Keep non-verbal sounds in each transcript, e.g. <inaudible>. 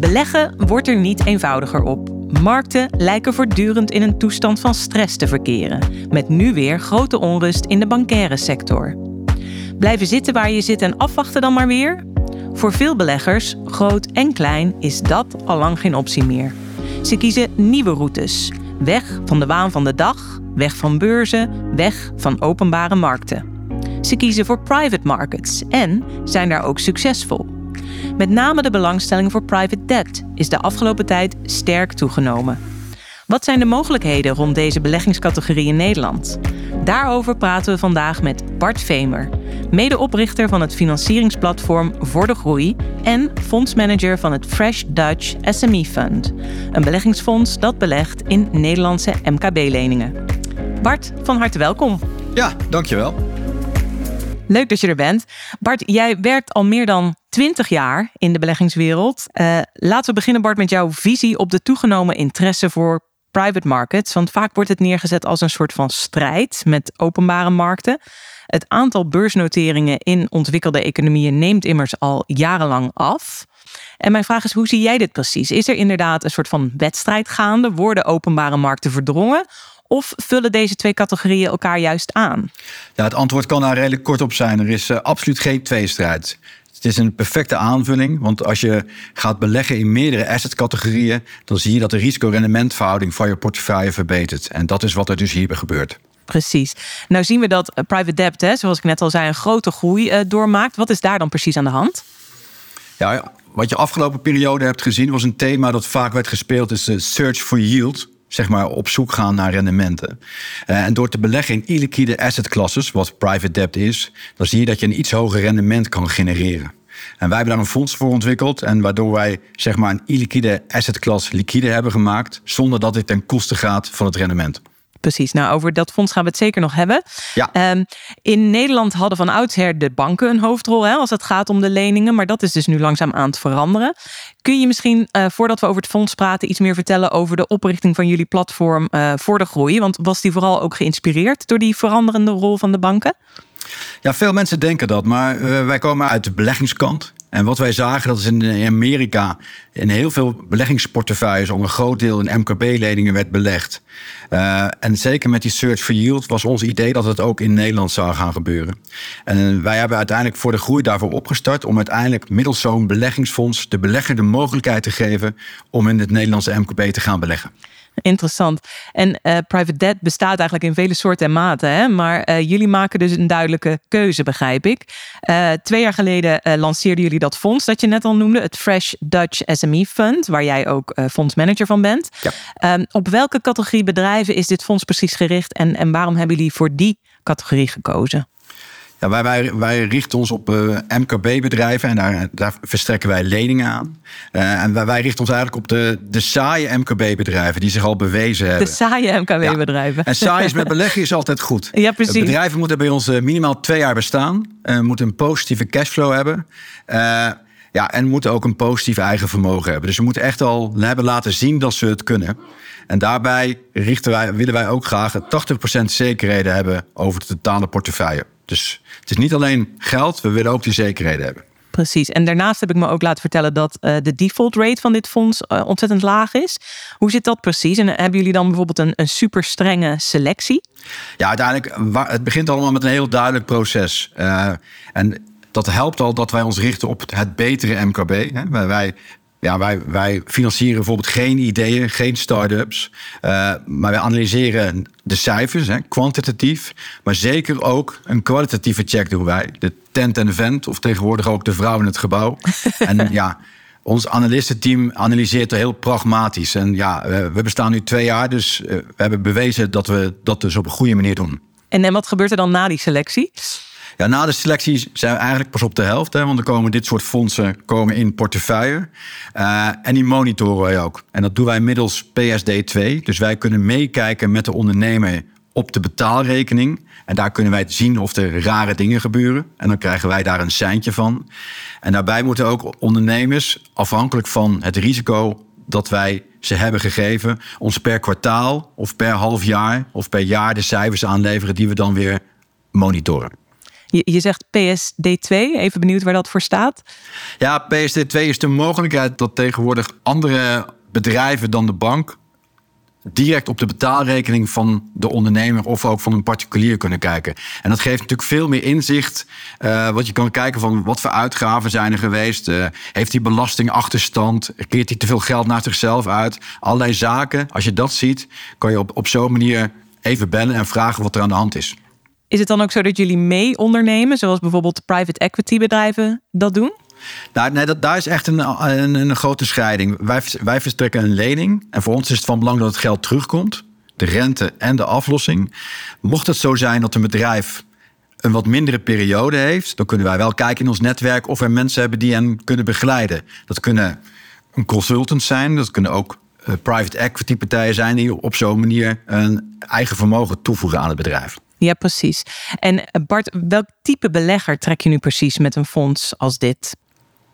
Beleggen wordt er niet eenvoudiger op. Markten lijken voortdurend in een toestand van stress te verkeren, met nu weer grote onrust in de bankaire sector. Blijven zitten waar je zit en afwachten dan maar weer? Voor veel beleggers, groot en klein, is dat al lang geen optie meer. Ze kiezen nieuwe routes. Weg van de waan van de dag, weg van beurzen, weg van openbare markten. Ze kiezen voor private markets en zijn daar ook succesvol. Met name de belangstelling voor private debt is de afgelopen tijd sterk toegenomen. Wat zijn de mogelijkheden rond deze beleggingscategorie in Nederland? Daarover praten we vandaag met Bart Vemer, medeoprichter van het financieringsplatform Voor de Groei en fondsmanager van het Fresh Dutch SME Fund, een beleggingsfonds dat belegt in Nederlandse MKB-leningen. Bart, van harte welkom. Ja, dankjewel. Leuk dat je er bent. Bart, jij werkt al meer dan 20 jaar in de beleggingswereld. Uh, laten we beginnen, Bart, met jouw visie op de toegenomen interesse voor private markets. Want vaak wordt het neergezet als een soort van strijd met openbare markten. Het aantal beursnoteringen in ontwikkelde economieën neemt immers al jarenlang af. En mijn vraag is, hoe zie jij dit precies? Is er inderdaad een soort van wedstrijd gaande? Worden openbare markten verdrongen? Of vullen deze twee categorieën elkaar juist aan? Ja, het antwoord kan daar redelijk kort op zijn. Er is uh, absoluut geen tweestrijd. Het is een perfecte aanvulling, want als je gaat beleggen in meerdere assetcategorieën, dan zie je dat de risico-rendementverhouding van je portefeuille verbetert. En dat is wat er dus hier gebeurt. Precies. Nou zien we dat eh, private debt, hè, zoals ik net al zei, een grote groei uh, doormaakt. Wat is daar dan precies aan de hand? Ja, wat je afgelopen periode hebt gezien was een thema dat vaak werd gespeeld, is de search for yield zeg maar, op zoek gaan naar rendementen. Uh, en door te beleggen in illiquide asset classes, wat private debt is, dan zie je dat je een iets hoger rendement kan genereren. En wij hebben daar een fonds voor ontwikkeld. En waardoor wij zeg maar, een illiquide asset class liquide hebben gemaakt. Zonder dat dit ten koste gaat van het rendement. Precies, nou over dat fonds gaan we het zeker nog hebben. Ja. Um, in Nederland hadden van oudsher de banken een hoofdrol hè, als het gaat om de leningen, maar dat is dus nu langzaam aan het veranderen. Kun je misschien, uh, voordat we over het fonds praten, iets meer vertellen over de oprichting van jullie platform uh, voor de groei? Want was die vooral ook geïnspireerd door die veranderende rol van de banken? Ja, veel mensen denken dat, maar uh, wij komen uit de beleggingskant. En wat wij zagen, dat is in Amerika in heel veel beleggingsportefeuilles om een groot deel in MKB-leningen werd belegd. Uh, en zeker met die search for yield was ons idee dat het ook in Nederland zou gaan gebeuren. En wij hebben uiteindelijk voor de groei daarvoor opgestart om uiteindelijk middels zo'n beleggingsfonds de belegger de mogelijkheid te geven om in het Nederlandse MKB te gaan beleggen. <laughs> Interessant. En uh, private debt bestaat eigenlijk in vele soorten en maten. Hè? Maar uh, jullie maken dus een duidelijke keuze, begrijp ik. Uh, twee jaar geleden lanceerden jullie dat fonds dat je net al noemde. Het Fresh Dutch SME Fund. Waar jij ook fondsmanager van bent. Ja. Um, op welke categorie bedrijven is dit fonds precies gericht? En, en waarom hebben jullie voor die categorie gekozen? Ja, wij, wij, wij richten ons op uh, MKB-bedrijven en daar, daar verstrekken wij leningen aan. Uh, en wij, wij, richten ons eigenlijk op de, de saaie MKB-bedrijven die zich al bewezen hebben. De saaie MKB-bedrijven. Ja. En saai is met beleggen is altijd goed. <laughs> Ja, precies. Bedrijven moeten bij ons uh, minimaal twee jaar bestaan, moeten een positieve cashflow hebben. ja, en moeten ook een positief eigen vermogen hebben. Dus ze moeten echt al hebben laten zien dat ze het kunnen. En daarbij richten wij, willen wij ook graag 80% zekerheden hebben over de totale portefeuille. Dus het is niet alleen geld, we willen ook die zekerheden hebben. Precies. En daarnaast heb ik me ook laten vertellen dat uh, de default rate van dit fonds uh, ontzettend laag is. Hoe zit dat precies? En hebben jullie dan bijvoorbeeld een, een super strenge selectie? Ja, uiteindelijk, het begint allemaal met een heel duidelijk proces. Uh, en dat helpt al dat wij ons richten op het betere MKB. Hè. Wij, ja, wij, wij financieren bijvoorbeeld geen ideeën, geen start-ups. Uh, maar wij analyseren de cijfers, hè, kwantitatief. Maar zeker ook een kwalitatieve check doen wij. De tent en vent, of tegenwoordig ook de vrouw in het gebouw. <laughs> en ja, ons analistenteam analyseert er heel pragmatisch. En ja, we bestaan nu twee jaar, dus eh, we hebben bewezen dat we dat dus op een goede manier doen. En, en wat gebeurt er dan na die selectie? Ja, na de selectie zijn we eigenlijk pas op de helft. Hè, want er komen dit soort fondsen komen in portefeuille. Uh, en die monitoren wij ook. En dat doen wij middels PSD2. Dus wij kunnen meekijken met de ondernemer op de betaalrekening. En daar kunnen wij zien of er rare dingen gebeuren. En dan krijgen wij daar een seintje van. En daarbij moeten ook ondernemers, afhankelijk van het risico dat wij ze hebben gegeven, ons per kwartaal of per half jaar of per jaar de cijfers aanleveren die we dan weer monitoren. Je, je zegt PSD2, even benieuwd waar dat voor staat. Ja, PSD2 is de mogelijkheid dat tegenwoordig andere bedrijven dan de bank direct op de betaalrekening van de ondernemer of ook van een particulier kunnen kijken. En dat geeft natuurlijk veel meer inzicht. Uh, wat je kan kijken van wat voor uitgaven zijn er geweest. Uh, heeft hij belastingachterstand? Keert hij te veel geld naar zichzelf uit? Allerlei zaken. Als je dat ziet, kan je op, op zo'n manier even bellen en vragen wat er aan de hand is. Is het dan ook zo dat jullie mee ondernemen, zoals bijvoorbeeld private equity bedrijven dat doen? Nou, nee, dat, daar is echt een, een, een grote scheiding. Wij, wij verstrekken een lening. En voor ons is het van belang dat het geld terugkomt. De rente en de aflossing. Mocht het zo zijn dat een bedrijf een wat mindere periode heeft, dan kunnen wij wel kijken in ons netwerk of er mensen hebben die hen kunnen begeleiden. Dat kunnen een consultant zijn, dat kunnen ook uh, private equity partijen zijn die op zo'n manier een eigen vermogen toevoegen aan het bedrijf. Ja, precies. En eh, Bart, welk type belegger trek je nu precies met een fonds als dit?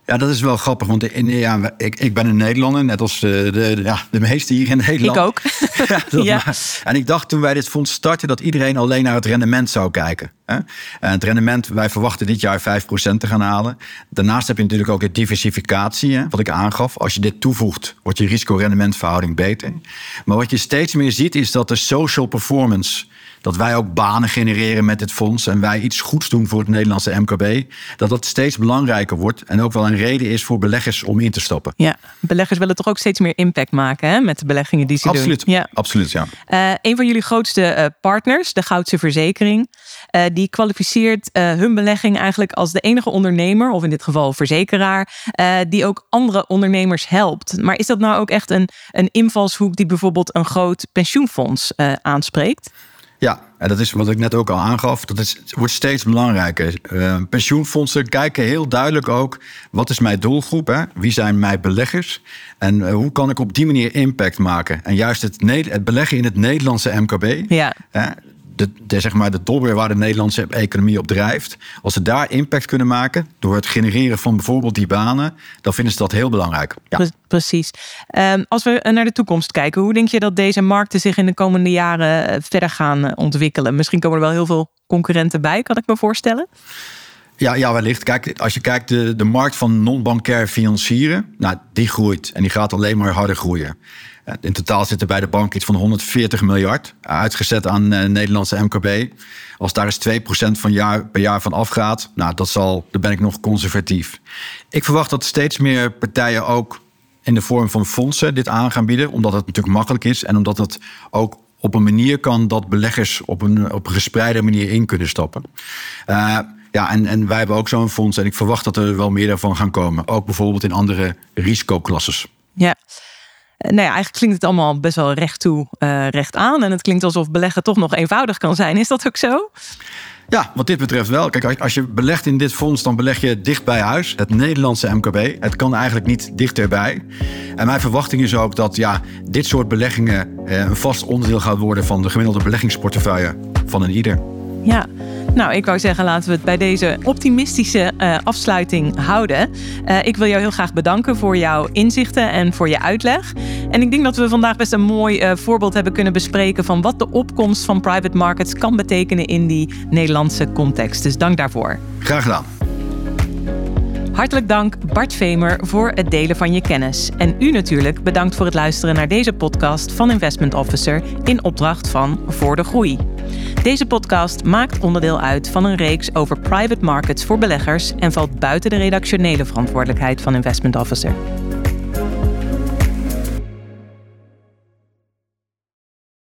Ja, dat is wel grappig, want in, ja, ik, ik ben een Nederlander, net als de, eh, de, ja, de meeste hier in Nederland. Ik ook. <laughs> ja, <laughs> En ik dacht toen wij dit fonds starten dat iedereen alleen naar het rendement zou kijken. Hè? En het rendement, wij verwachten dit jaar 5% te gaan halen. Daarnaast heb je natuurlijk ook de diversificatie, hè, wat ik aangaf. Als je dit toevoegt, wordt je risico-rendementverhouding beter. Maar wat je steeds meer ziet, is dat de social performance dat wij ook banen genereren met dit fonds en wij iets goeds doen voor het Nederlandse MKB, dat dat steeds belangrijker wordt en ook wel een reden is voor beleggers om in te stappen. Ja, beleggers willen toch ook steeds meer impact maken hè, met de beleggingen die ze absoluut, doen. Ja, absoluut. Ja. Uh, een van jullie grootste uh, partners, de Goudse Verzekering, uh, die kwalificeert hun belegging eigenlijk als de enige ondernemer, of in dit geval verzekeraar, die ook andere ondernemers helpt. Maar is dat nou ook echt een, een invalshoek die bijvoorbeeld een groot pensioenfonds aanspreekt? Ja, en dat is wat ik net ook al aangaf. Dat is, wordt steeds belangrijker. Uh, pensioenfondsen kijken heel duidelijk ook... wat is mijn doelgroep? Hè? Wie zijn mijn beleggers? En uh, hoe kan ik op die manier impact maken? En juist het, het beleggen in het Nederlandse MKB... Ja. Hè, de, de, zeg maar de dobber waar de Nederlandse economie op drijft. Als ze daar impact kunnen maken door het genereren van bijvoorbeeld die banen, dan vinden ze dat heel belangrijk. Ja. Precies. Um, als we naar de toekomst kijken, hoe denk je dat deze markten zich in de komende jaren eh, verder gaan eh, ontwikkelen? Misschien komen er wel heel veel concurrenten bij, kan ik me voorstellen. Ja, ja, wellicht. Kijk, als je kijkt, de, de markt van non-bankair financieren, nou, die groeit en die gaat alleen maar harder groeien. In totaal zit er bij de bank iets van 140 miljard uitgezet aan uh, Nederlandse MKB. Als daar eens 2% van jaar, per jaar van afgaat, nou, dat zal, dan ben ik nog conservatief. Ik verwacht dat steeds meer partijen ook in de vorm van fondsen dit aan gaan bieden, omdat het natuurlijk makkelijk is en omdat het ook op een manier kan dat beleggers op een, op een gespreide manier in kunnen stappen. Uh, ja, en, en wij hebben ook zo'n fonds en ik verwacht dat er wel meer daarvan gaan komen. Ook bijvoorbeeld in andere risicoklasses. Ja. Eh, nou ja, eigenlijk klinkt het allemaal best wel recht toe, uh, recht aan. En het klinkt alsof beleggen toch nog eenvoudig kan zijn. Is dat ook zo? Ja, wat dit betreft wel. Kijk, als je belegt in dit fonds, dan beleg je dicht bij huis. Het Nederlandse MKB. Het kan eigenlijk niet dichterbij. En mijn verwachting is ook dat ja, dit soort beleggingen eh, een vast onderdeel gaat worden van de gemiddelde beleggingsportefeuille van een ieder. Ja, nou, ik wou zeggen, laten we het bij deze optimistische uh, afsluiting houden. Uh, ik wil jou heel graag bedanken voor jouw inzichten en voor je uitleg. En ik denk dat we vandaag best een mooi uh, voorbeeld hebben kunnen bespreken van wat de opkomst van private markets kan betekenen in die Nederlandse context. Dus dank daarvoor. Graag gedaan. Hartelijk dank Bart Vemer voor het delen van je kennis. En u natuurlijk bedankt voor het luisteren naar deze podcast van Investment Officer in opdracht van Voor de Groei. Deze podcast maakt onderdeel uit van een reeks over private markets voor beleggers en valt buiten de redactionele verantwoordelijkheid van Investment Officer.